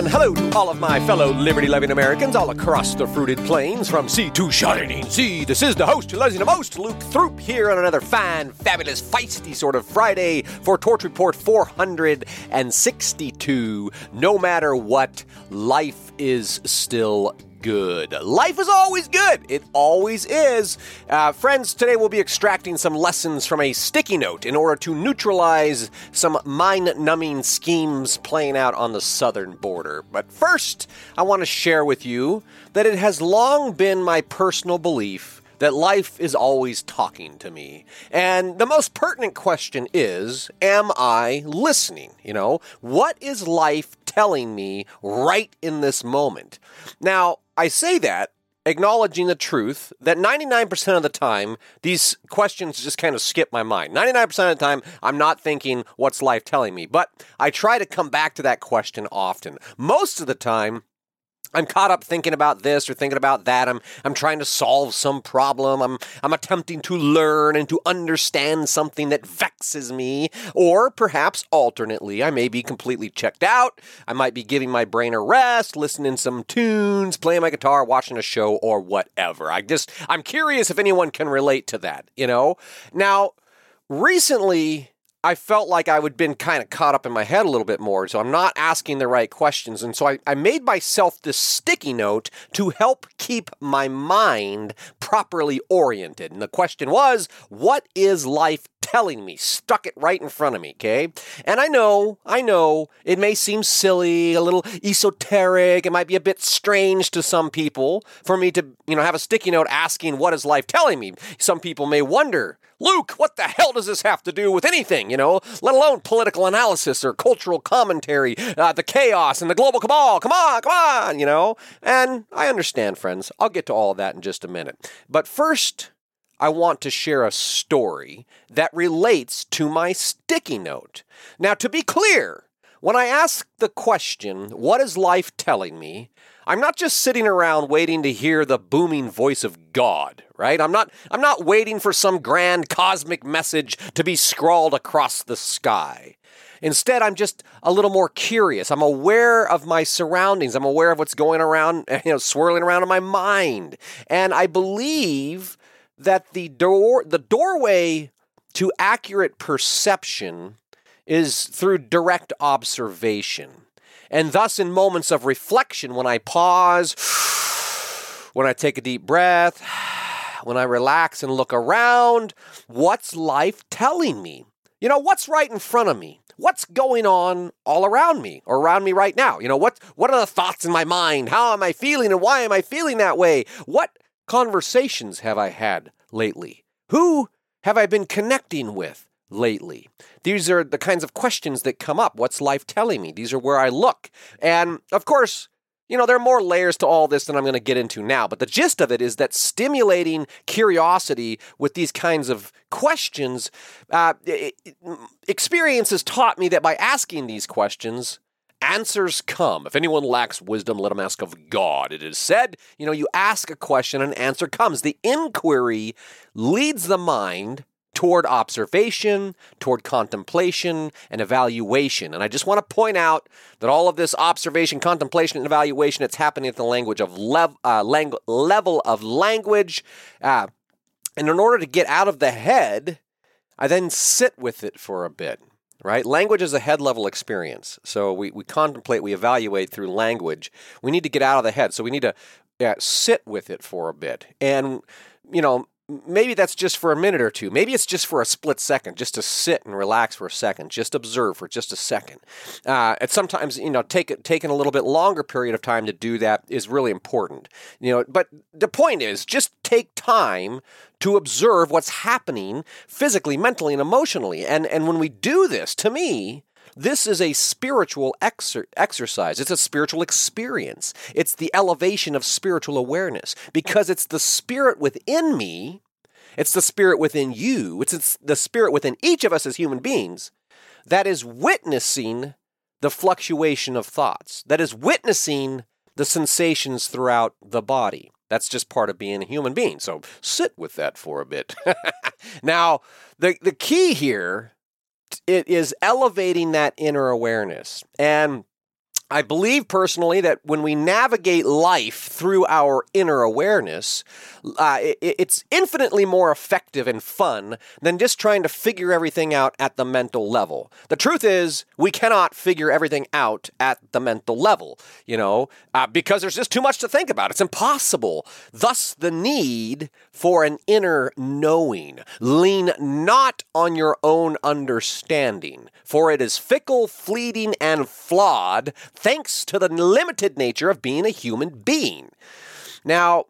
and hello to all of my fellow liberty loving Americans all across the fruited plains from sea to shining sea. This is the host who loves you the most, Luke Throop, here on another fine, fabulous, feisty sort of Friday for Torch Report 462. No matter what, life is still good. Life is always good. It always is. Uh, friends, today we'll be extracting some lessons from a sticky note in order to neutralize some mind numbing schemes playing out on the southern border. But first, I want to share with you that it has long been my personal belief that life is always talking to me. And the most pertinent question is, am I listening? You know, what is life telling me right in this moment? Now, I say that acknowledging the truth that 99% of the time, these questions just kind of skip my mind. 99% of the time, I'm not thinking, what's life telling me? But I try to come back to that question often. Most of the time, I'm caught up thinking about this or thinking about that. I'm I'm trying to solve some problem. I'm I'm attempting to learn and to understand something that vexes me. Or perhaps alternately, I may be completely checked out. I might be giving my brain a rest, listening to some tunes, playing my guitar, watching a show, or whatever. I just I'm curious if anyone can relate to that, you know? Now, recently I felt like I would been kind of caught up in my head a little bit more, so I'm not asking the right questions. And so I, I made myself this sticky note to help keep my mind properly oriented. And the question was, what is life telling me? Stuck it right in front of me, okay? And I know, I know, it may seem silly, a little esoteric, it might be a bit strange to some people for me to, you know, have a sticky note asking, what is life telling me? Some people may wonder, Luke, what the hell does this have to do with anything, you know, let alone political analysis or cultural commentary, uh, the chaos and the global cabal? Come on, come on, you know? And I understand, friends. I'll get to all of that in just a minute. But first, I want to share a story that relates to my sticky note. Now, to be clear, when I ask the question, What is life telling me? I'm not just sitting around waiting to hear the booming voice of God, right? I'm not I'm not waiting for some grand cosmic message to be scrawled across the sky. Instead, I'm just a little more curious. I'm aware of my surroundings. I'm aware of what's going around, you know, swirling around in my mind. And I believe that the door the doorway to accurate perception is through direct observation. And thus, in moments of reflection, when I pause, when I take a deep breath, when I relax and look around, what's life telling me? You know, what's right in front of me? What's going on all around me or around me right now? You know, what, what are the thoughts in my mind? How am I feeling and why am I feeling that way? What conversations have I had lately? Who have I been connecting with? Lately? These are the kinds of questions that come up. What's life telling me? These are where I look. And of course, you know, there are more layers to all this than I'm going to get into now, but the gist of it is that stimulating curiosity with these kinds of questions, uh, experience has taught me that by asking these questions, answers come. If anyone lacks wisdom, let him ask of God. It is said, you know, you ask a question, an answer comes. The inquiry leads the mind toward observation, toward contemplation, and evaluation. And I just want to point out that all of this observation, contemplation, and evaluation, it's happening at the language of lev- uh, level of language. Uh, and in order to get out of the head, I then sit with it for a bit. Right? Language is a head level experience. So we, we contemplate, we evaluate through language. We need to get out of the head. So we need to yeah, sit with it for a bit. And, you know, maybe that's just for a minute or two. Maybe it's just for a split second, just to sit and relax for a second, just observe for just a second. Uh, and sometimes, you know, take, taking a little bit longer period of time to do that is really important. You know, but the point is, just take time to observe what's happening physically, mentally, and emotionally. And and when we do this, to me, this is a spiritual exer- exercise. It's a spiritual experience. It's the elevation of spiritual awareness because it's the spirit within me, it's the spirit within you, it's, the spirit within each of us as human beings that is witnessing the fluctuation of thoughts, that is witnessing the sensations throughout the body. That's just part of being a human being. So sit with that for a bit. now, the, the key here it is elevating that inner awareness. And I believe personally that when we navigate life through our inner awareness, uh, it, it's infinitely more effective and fun than just trying to figure everything out at the mental level. The truth is, we cannot figure everything out at the mental level, you know, uh, because there's just too much to think about. It's impossible. Thus, the need for an inner knowing. Lean not on your own understanding, for it is fickle, fleeting, and flawed thanks to the limited nature of being a human being. Now,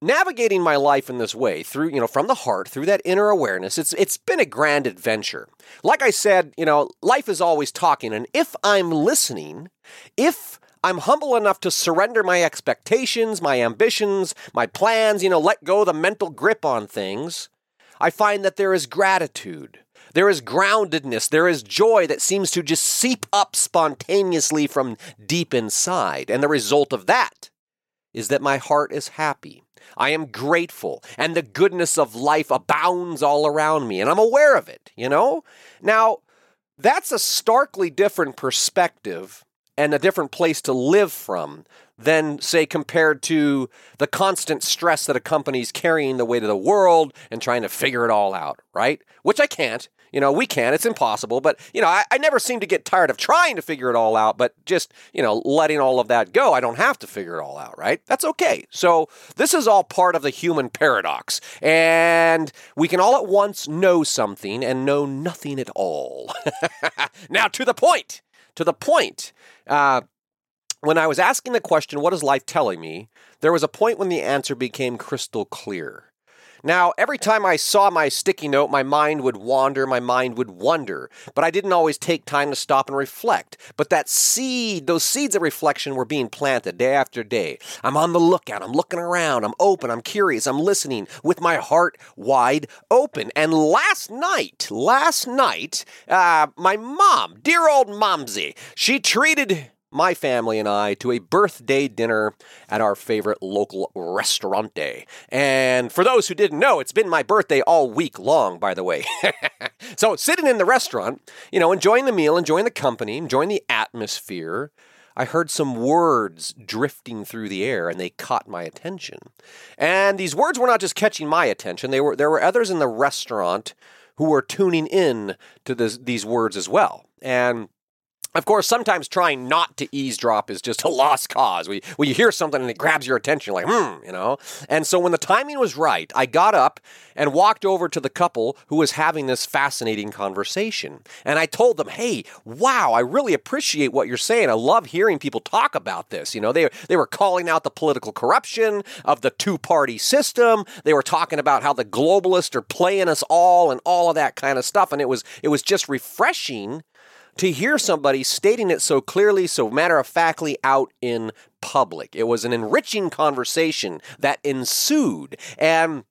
navigating my life in this way through you know from the heart through that inner awareness it's it's been a grand adventure like i said you know life is always talking and if i'm listening if I'm humble enough to surrender my expectations, my ambitions, my plans, you know, let go the mental grip on things. I find that there is gratitude. There is groundedness. There is joy that seems to just seep up spontaneously from deep inside. And the result of that is that my heart is happy. I am grateful, and the goodness of life abounds all around me, and I'm aware of it, you know? Now, that's a starkly different perspective and a different place to live from than, say, compared to the constant stress that accompanies carrying the weight of the world and trying to figure it all out, right? Which I can't. You know, we can. It's impossible. But, you know, I, I, never seem to get tired of trying to figure it all out, but just, you know, letting all of that go. I don't have to figure it all out, right? That's okay. So this is all part of the human paradox. And we can all at once know something and know nothing at all. now, to the point. To the point. Uh, when I was asking the question, what is life telling me? There was a point when the answer became crystal clear. Now, every time I saw my sticky note, my mind would wander, my mind would wonder, but I didn't always take time to stop and reflect. But that seed, those seeds of reflection were being planted day after day. I'm on the lookout, I'm looking around, I'm open, I'm curious, I'm listening with my heart wide open. And last night, last night, uh, my mom, dear old Momsy, she treated my family and I to a birthday dinner at our favorite local restaurante. And for those who didn't know, it's been my birthday all week long, by the way. so, sitting in the restaurant, you know, enjoying the meal, enjoying the company, enjoying the atmosphere, I heard some words drifting through the air and they caught my attention. And these words were not just catching my attention, they were, there were others in the restaurant who were tuning in to this, these words as well. And of course, sometimes trying not to eavesdrop is just a lost cause. We, when you hear something and it grabs your attention, like, hmm, you know? And so when the timing was right, I got up and walked over to the couple who was having this fascinating conversation. And I told them, hey, wow, I really appreciate what you're saying. I love hearing people talk about this. You know, they, they were calling out the political corruption of the two party system. They were talking about how the globalists are playing us all and all of that kind of stuff. And it was, it was just refreshing to hear somebody stating it so clearly, so matter of factly out in public. It was an enriching conversation that ensued. And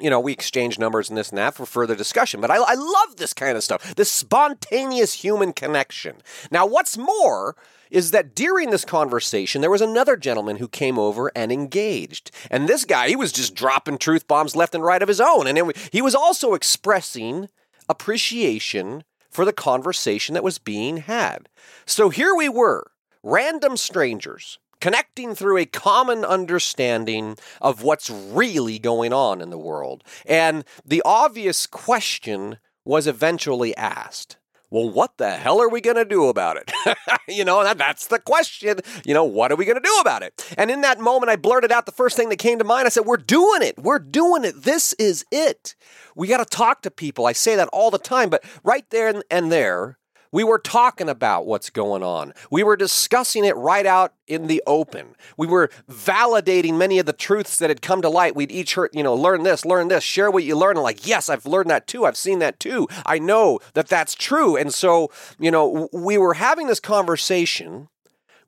you know, we exchange numbers and this and that for further discussion. But I, I, love this kind of stuff, this spontaneous human connection. Now, what's more is that during this conversation, there was another gentleman who came over and engaged. And this guy, he was just dropping truth bombs left and right of his own. And it, he was also expressing appreciation for the conversation that was being had. So here we were, random strangers, connecting through a common understanding of what's really going on in the world. And the obvious question was eventually asked well, what the hell are we going to do about it? you know, that, that's the question. You know, what are we going to do about it? And in that moment, I blurted out the first thing that came to mind. I said, We're doing it. We're doing it. This is it. We got to talk to people. I say that all the time, but right there and there, we were talking about what's going on. We were discussing it right out in the open. We were validating many of the truths that had come to light. We'd each heard, you know, learn this, learn this, share what you learn. Like, yes, I've learned that too. I've seen that too. I know that that's true. And so, you know, we were having this conversation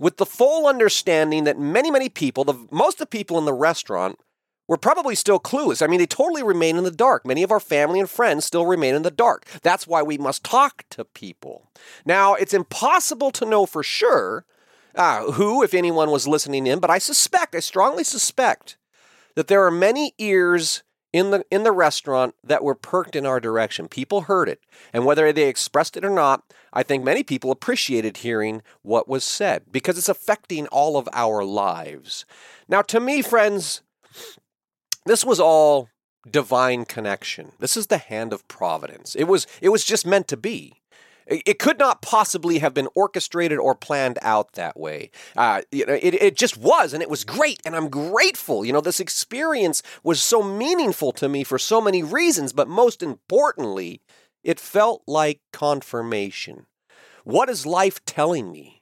with the full understanding that many, many people, the most of the people in the restaurant we're probably still clueless. I mean, they totally remain in the dark. Many of our family and friends still remain in the dark. That's why we must talk to people. Now, it's impossible to know for sure uh, who, if anyone, was listening in, but I suspect, I strongly suspect, that there are many ears in the in the restaurant that were perked in our direction. People heard it, and whether they expressed it or not, I think many people appreciated hearing what was said because it's affecting all of our lives. Now, to me, friends, this was all divine connection. This is the hand of providence. It was it was just meant to be. It could not possibly have been orchestrated or planned out that way. Uh, it, it just was, and it was great, and I'm grateful. You know, this experience was so meaningful to me for so many reasons, but most importantly, it felt like confirmation. What is life telling me?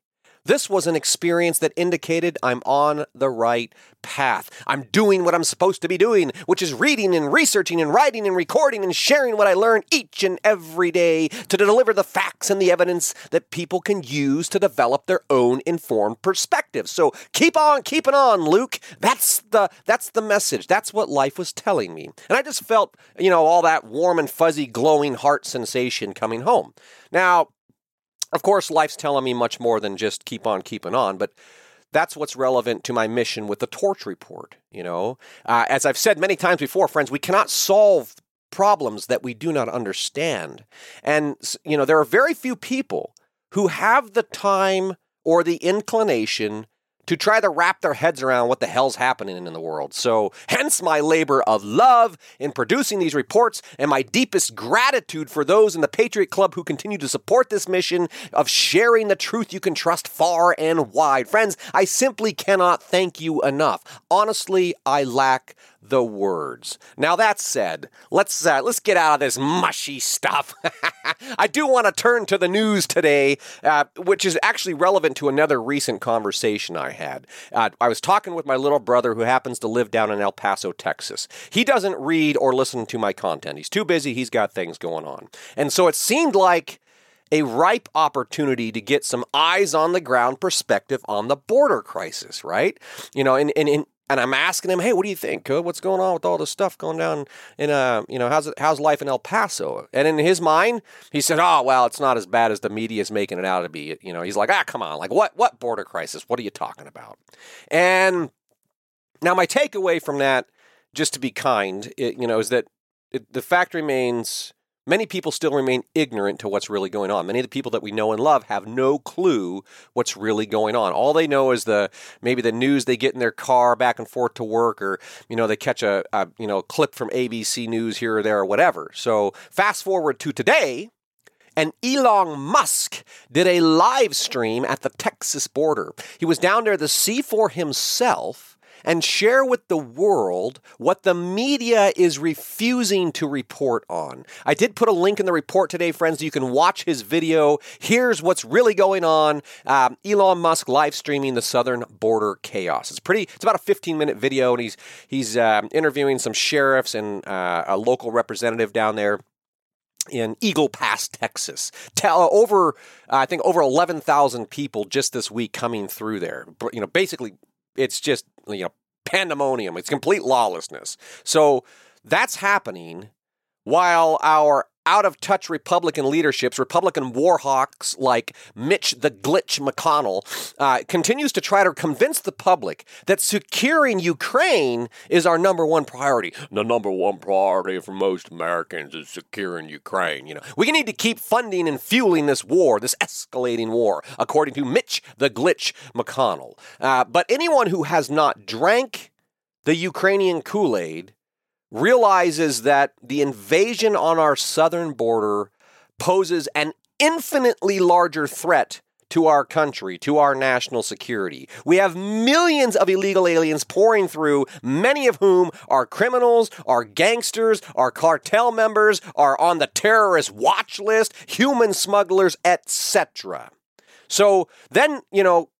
This was an experience that indicated I'm on the right path. I'm doing what I'm supposed to be doing, which is reading and researching and writing and recording and sharing what I learn each and every day to deliver the facts and the evidence that people can use to develop their own informed perspective. So keep on keeping on, Luke. That's the that's the message. That's what life was telling me. And I just felt, you know, all that warm and fuzzy glowing heart sensation coming home. Now, of course, life's telling me much more than just keep on keeping on, but that's what's relevant to my mission with the torch report. You know, uh, as I've said many times before, friends, we cannot solve problems that we do not understand. And, you know, there are very few people who have the time or the inclination to try to wrap their heads around what the hell's happening in the world. So, hence my labor of love in producing these reports and my deepest gratitude for those in the Patriot Club who continue to support this mission of sharing the truth you can trust far and wide. Friends, I simply cannot thank you enough. Honestly, I lack the words. Now that said, let's uh, let's get out of this mushy stuff. I do want to turn to the news today, uh, which is actually relevant to another recent conversation I had. Uh, I was talking with my little brother who happens to live down in El Paso, Texas. He doesn't read or listen to my content. He's too busy. He's got things going on, and so it seemed like a ripe opportunity to get some eyes on the ground perspective on the border crisis, right? You know, and, and, and and I'm asking him, "Hey, what do you think? What's going on with all this stuff going down in uh, you know, how's how's life in El Paso?" And in his mind, he said, "Oh, well, it's not as bad as the media is making it out to be." You know, he's like, "Ah, come on, like what what border crisis? What are you talking about?" And now my takeaway from that, just to be kind, it, you know, is that it, the fact remains Many people still remain ignorant to what's really going on. Many of the people that we know and love have no clue what's really going on. All they know is the maybe the news they get in their car back and forth to work, or you know they catch a, a you know clip from ABC News here or there or whatever. So fast forward to today, and Elon Musk did a live stream at the Texas border. He was down there to see for himself and share with the world what the media is refusing to report on. I did put a link in the report today, friends. You can watch his video. Here's what's really going on. Um, Elon Musk live streaming the southern border chaos. It's pretty. It's about a 15 minute video, and he's he's uh, interviewing some sheriffs and uh, a local representative down there in Eagle Pass, Texas. Tell, over, uh, I think, over 11,000 people just this week coming through there. You know, basically it's just you know pandemonium. It's complete lawlessness. So that's happening while our out of touch Republican leaderships, Republican warhawks like Mitch the Glitch McConnell, uh, continues to try to convince the public that securing Ukraine is our number one priority. The number one priority for most Americans is securing Ukraine. You know, we need to keep funding and fueling this war, this escalating war, according to Mitch the Glitch McConnell. Uh, but anyone who has not drank the Ukrainian Kool Aid realizes that the invasion on our southern border poses an infinitely larger threat to our country, to our national security. We have millions of illegal aliens pouring through, many of whom are criminals, are gangsters, are cartel members, are on the terrorist watch list, human smugglers, etc. So then, you know,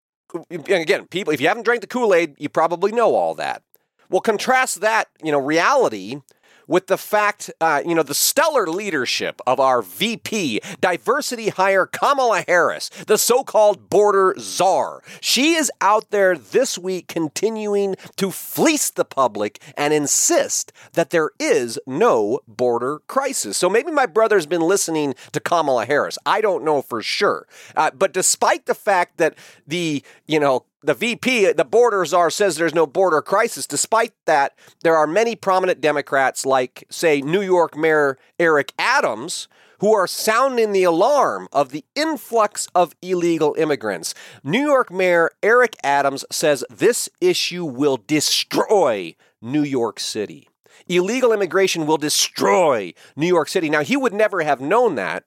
again, people, if you haven't drank the Kool Aid, you probably know all that. Well, contrast that, you know, reality with the fact, uh, you know, the stellar leadership of our VP, diversity hire Kamala Harris, the so called border czar. She is out there this week continuing to fleece the public and insist that there is no border crisis. So maybe my brother's been listening to Kamala Harris. I don't know for sure. Uh, but despite the fact that the, you know, the VP, the border czar, says there's no border crisis. Despite that, there are many prominent Democrats, like, say, New York Mayor Eric Adams, who are sounding the alarm of the influx of illegal immigrants. New York Mayor Eric Adams says this issue will destroy New York City. Illegal immigration will destroy New York City. Now, he would never have known that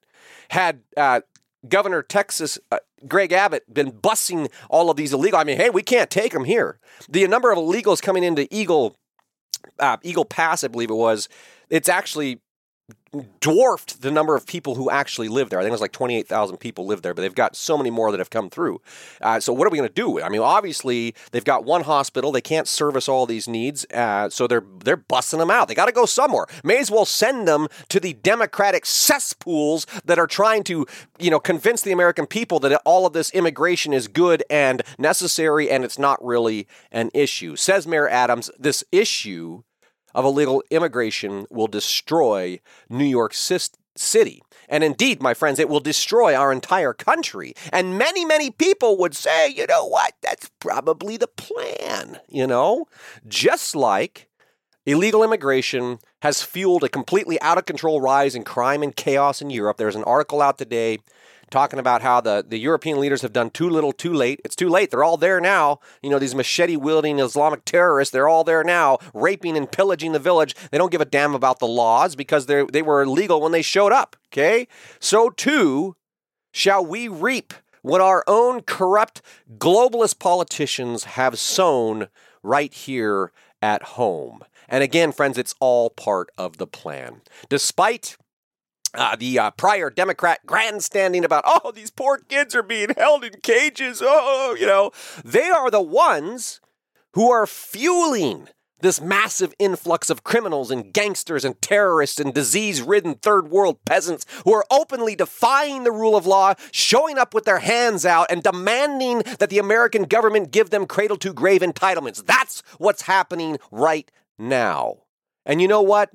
had uh, Governor Texas uh, Greg Abbott been bussing all of these illegal. I mean, hey, we can't take them here. The number of illegals coming into Eagle uh, Eagle Pass, I believe it was, it's actually dwarfed the number of people who actually live there. I think it was like 28,000 people live there, but they've got so many more that have come through. Uh, so what are we going to do? I mean, obviously they've got one hospital. They can't service all these needs. Uh, so they're, they're busting them out. They got to go somewhere. May as well send them to the democratic cesspools that are trying to, you know, convince the American people that all of this immigration is good and necessary and it's not really an issue. Says Mayor Adams, this issue of illegal immigration will destroy New York City. And indeed, my friends, it will destroy our entire country. And many, many people would say, you know what, that's probably the plan, you know? Just like illegal immigration has fueled a completely out of control rise in crime and chaos in Europe. There's an article out today talking about how the, the European leaders have done too little too late. It's too late. They're all there now. You know, these machete wielding Islamic terrorists, they're all there now, raping and pillaging the village. They don't give a damn about the laws because they they were illegal when they showed up. Okay? So too shall we reap what our own corrupt globalist politicians have sown right here at home. And again, friends, it's all part of the plan. Despite uh, the uh, prior Democrat grandstanding about, oh, these poor kids are being held in cages. Oh, you know, they are the ones who are fueling this massive influx of criminals and gangsters and terrorists and disease ridden third world peasants who are openly defying the rule of law, showing up with their hands out, and demanding that the American government give them cradle to grave entitlements. That's what's happening right now. And you know what?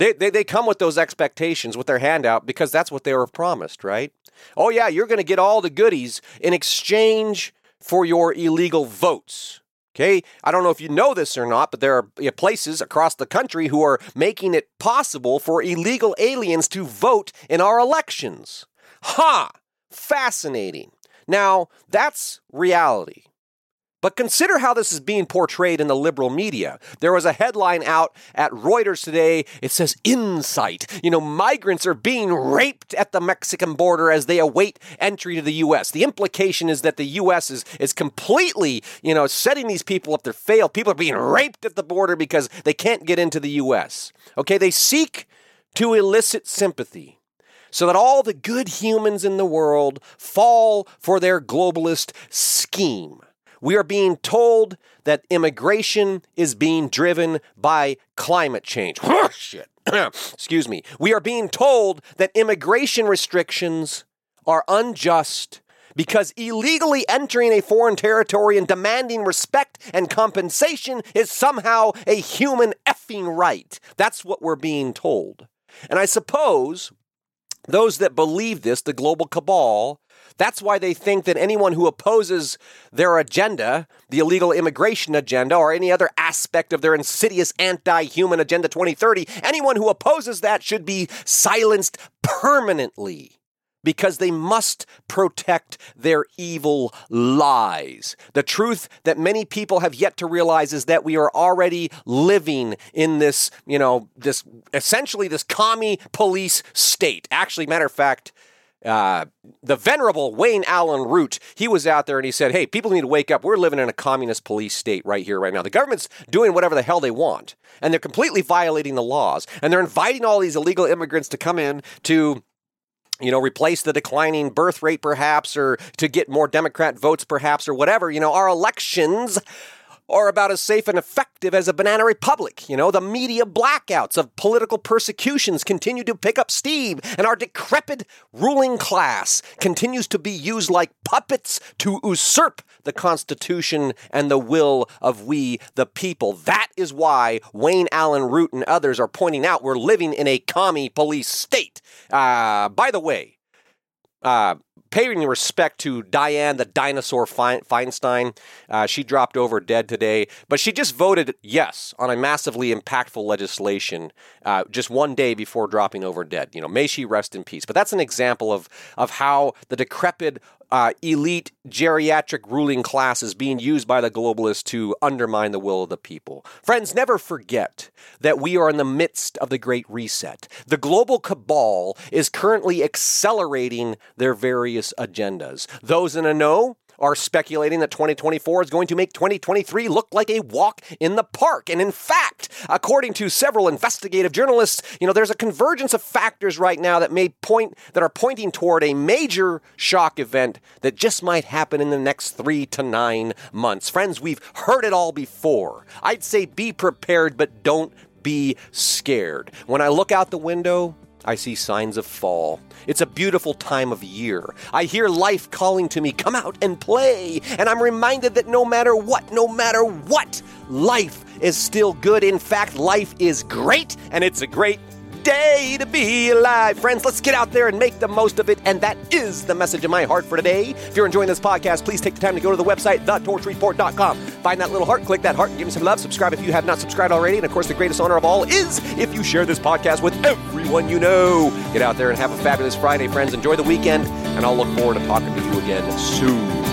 They, they, they come with those expectations with their hand out because that's what they were promised, right? Oh, yeah, you're going to get all the goodies in exchange for your illegal votes. Okay, I don't know if you know this or not, but there are places across the country who are making it possible for illegal aliens to vote in our elections. Ha! Fascinating. Now, that's reality. But consider how this is being portrayed in the liberal media. There was a headline out at Reuters today. It says, Insight. You know, migrants are being raped at the Mexican border as they await entry to the U.S. The implication is that the U.S. is, is completely, you know, setting these people up to fail. People are being raped at the border because they can't get into the U.S. Okay, they seek to elicit sympathy so that all the good humans in the world fall for their globalist scheme. We are being told that immigration is being driven by climate change. Oh, shit. Excuse me. We are being told that immigration restrictions are unjust because illegally entering a foreign territory and demanding respect and compensation is somehow a human effing right. That's what we're being told. And I suppose those that believe this, the global cabal, that's why they think that anyone who opposes their agenda, the illegal immigration agenda, or any other aspect of their insidious anti human Agenda 2030, anyone who opposes that should be silenced permanently because they must protect their evil lies. The truth that many people have yet to realize is that we are already living in this, you know, this essentially this commie police state. Actually, matter of fact, uh, the venerable Wayne Allyn Root, he was out there and he said, Hey, people need to wake up. We're living in a communist police state right here, right now. The government's doing whatever the hell they want, and they're completely violating the laws. And they're inviting all these illegal immigrants to come in to you know, replace the declining birth rate, perhaps, or to get more Democrat votes, perhaps, or whatever. You know, our elections are about as safe and effective as a banana republic. You know, the media blackouts of political persecutions continue to pick up steam, and our decrepit ruling class continues to be used like puppets to usurp the Constitution and the will of we, the people. That is why Wayne Allyn Root and others are pointing out we're living in a commie police state. Uh, by the way, uh, paying respect to Dianne the dinosaur Feinstein. Uh, she dropped over dead today, but she just voted yes on a massively impactful legislation uh, just one day before dropping over dead. You know, may she rest in peace. But that's an example of of how the decrepit uh, elite geriatric ruling class is being used by the globalists to undermine the will of the people. Friends, never forget that we are in the midst of the Great Reset. The global cabal is currently accelerating their various agendas. Those in a know are speculating that 2024 is going to make 2023 look like a walk in the park. And in fact, according to several investigative journalists, you know, there's a convergence of factors right now that may point that are pointing toward a major shock event that just might happen in the next 3 to 9 months. Friends, we've heard it all before. I'd say be prepared but don't be scared. When I look out the window, I see signs of fall. It's a beautiful time of year. I hear life calling to me, come out and play. And I'm reminded that no matter what, no matter what, life is still good. In fact, life is great, and it's a great day to be alive. Friends, let's get out there and make the most of it. And that is the message in my heart for today. If you're enjoying this podcast, please take the time to go to the website, thetorchreport.com. Find that little heart, click that heart, give me some love. Subscribe if you have not subscribed already. And of course, the greatest honor of all is if you share this podcast with everyone you know. Get out there and have a fabulous Friday, friends. Enjoy the weekend, and I'll look forward to talking to you again soon.